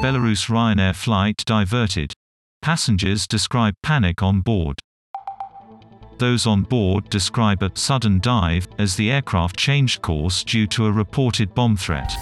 Belarus Ryanair flight diverted. Passengers describe panic on board. Those on board describe a sudden dive as the aircraft changed course due to a reported bomb threat.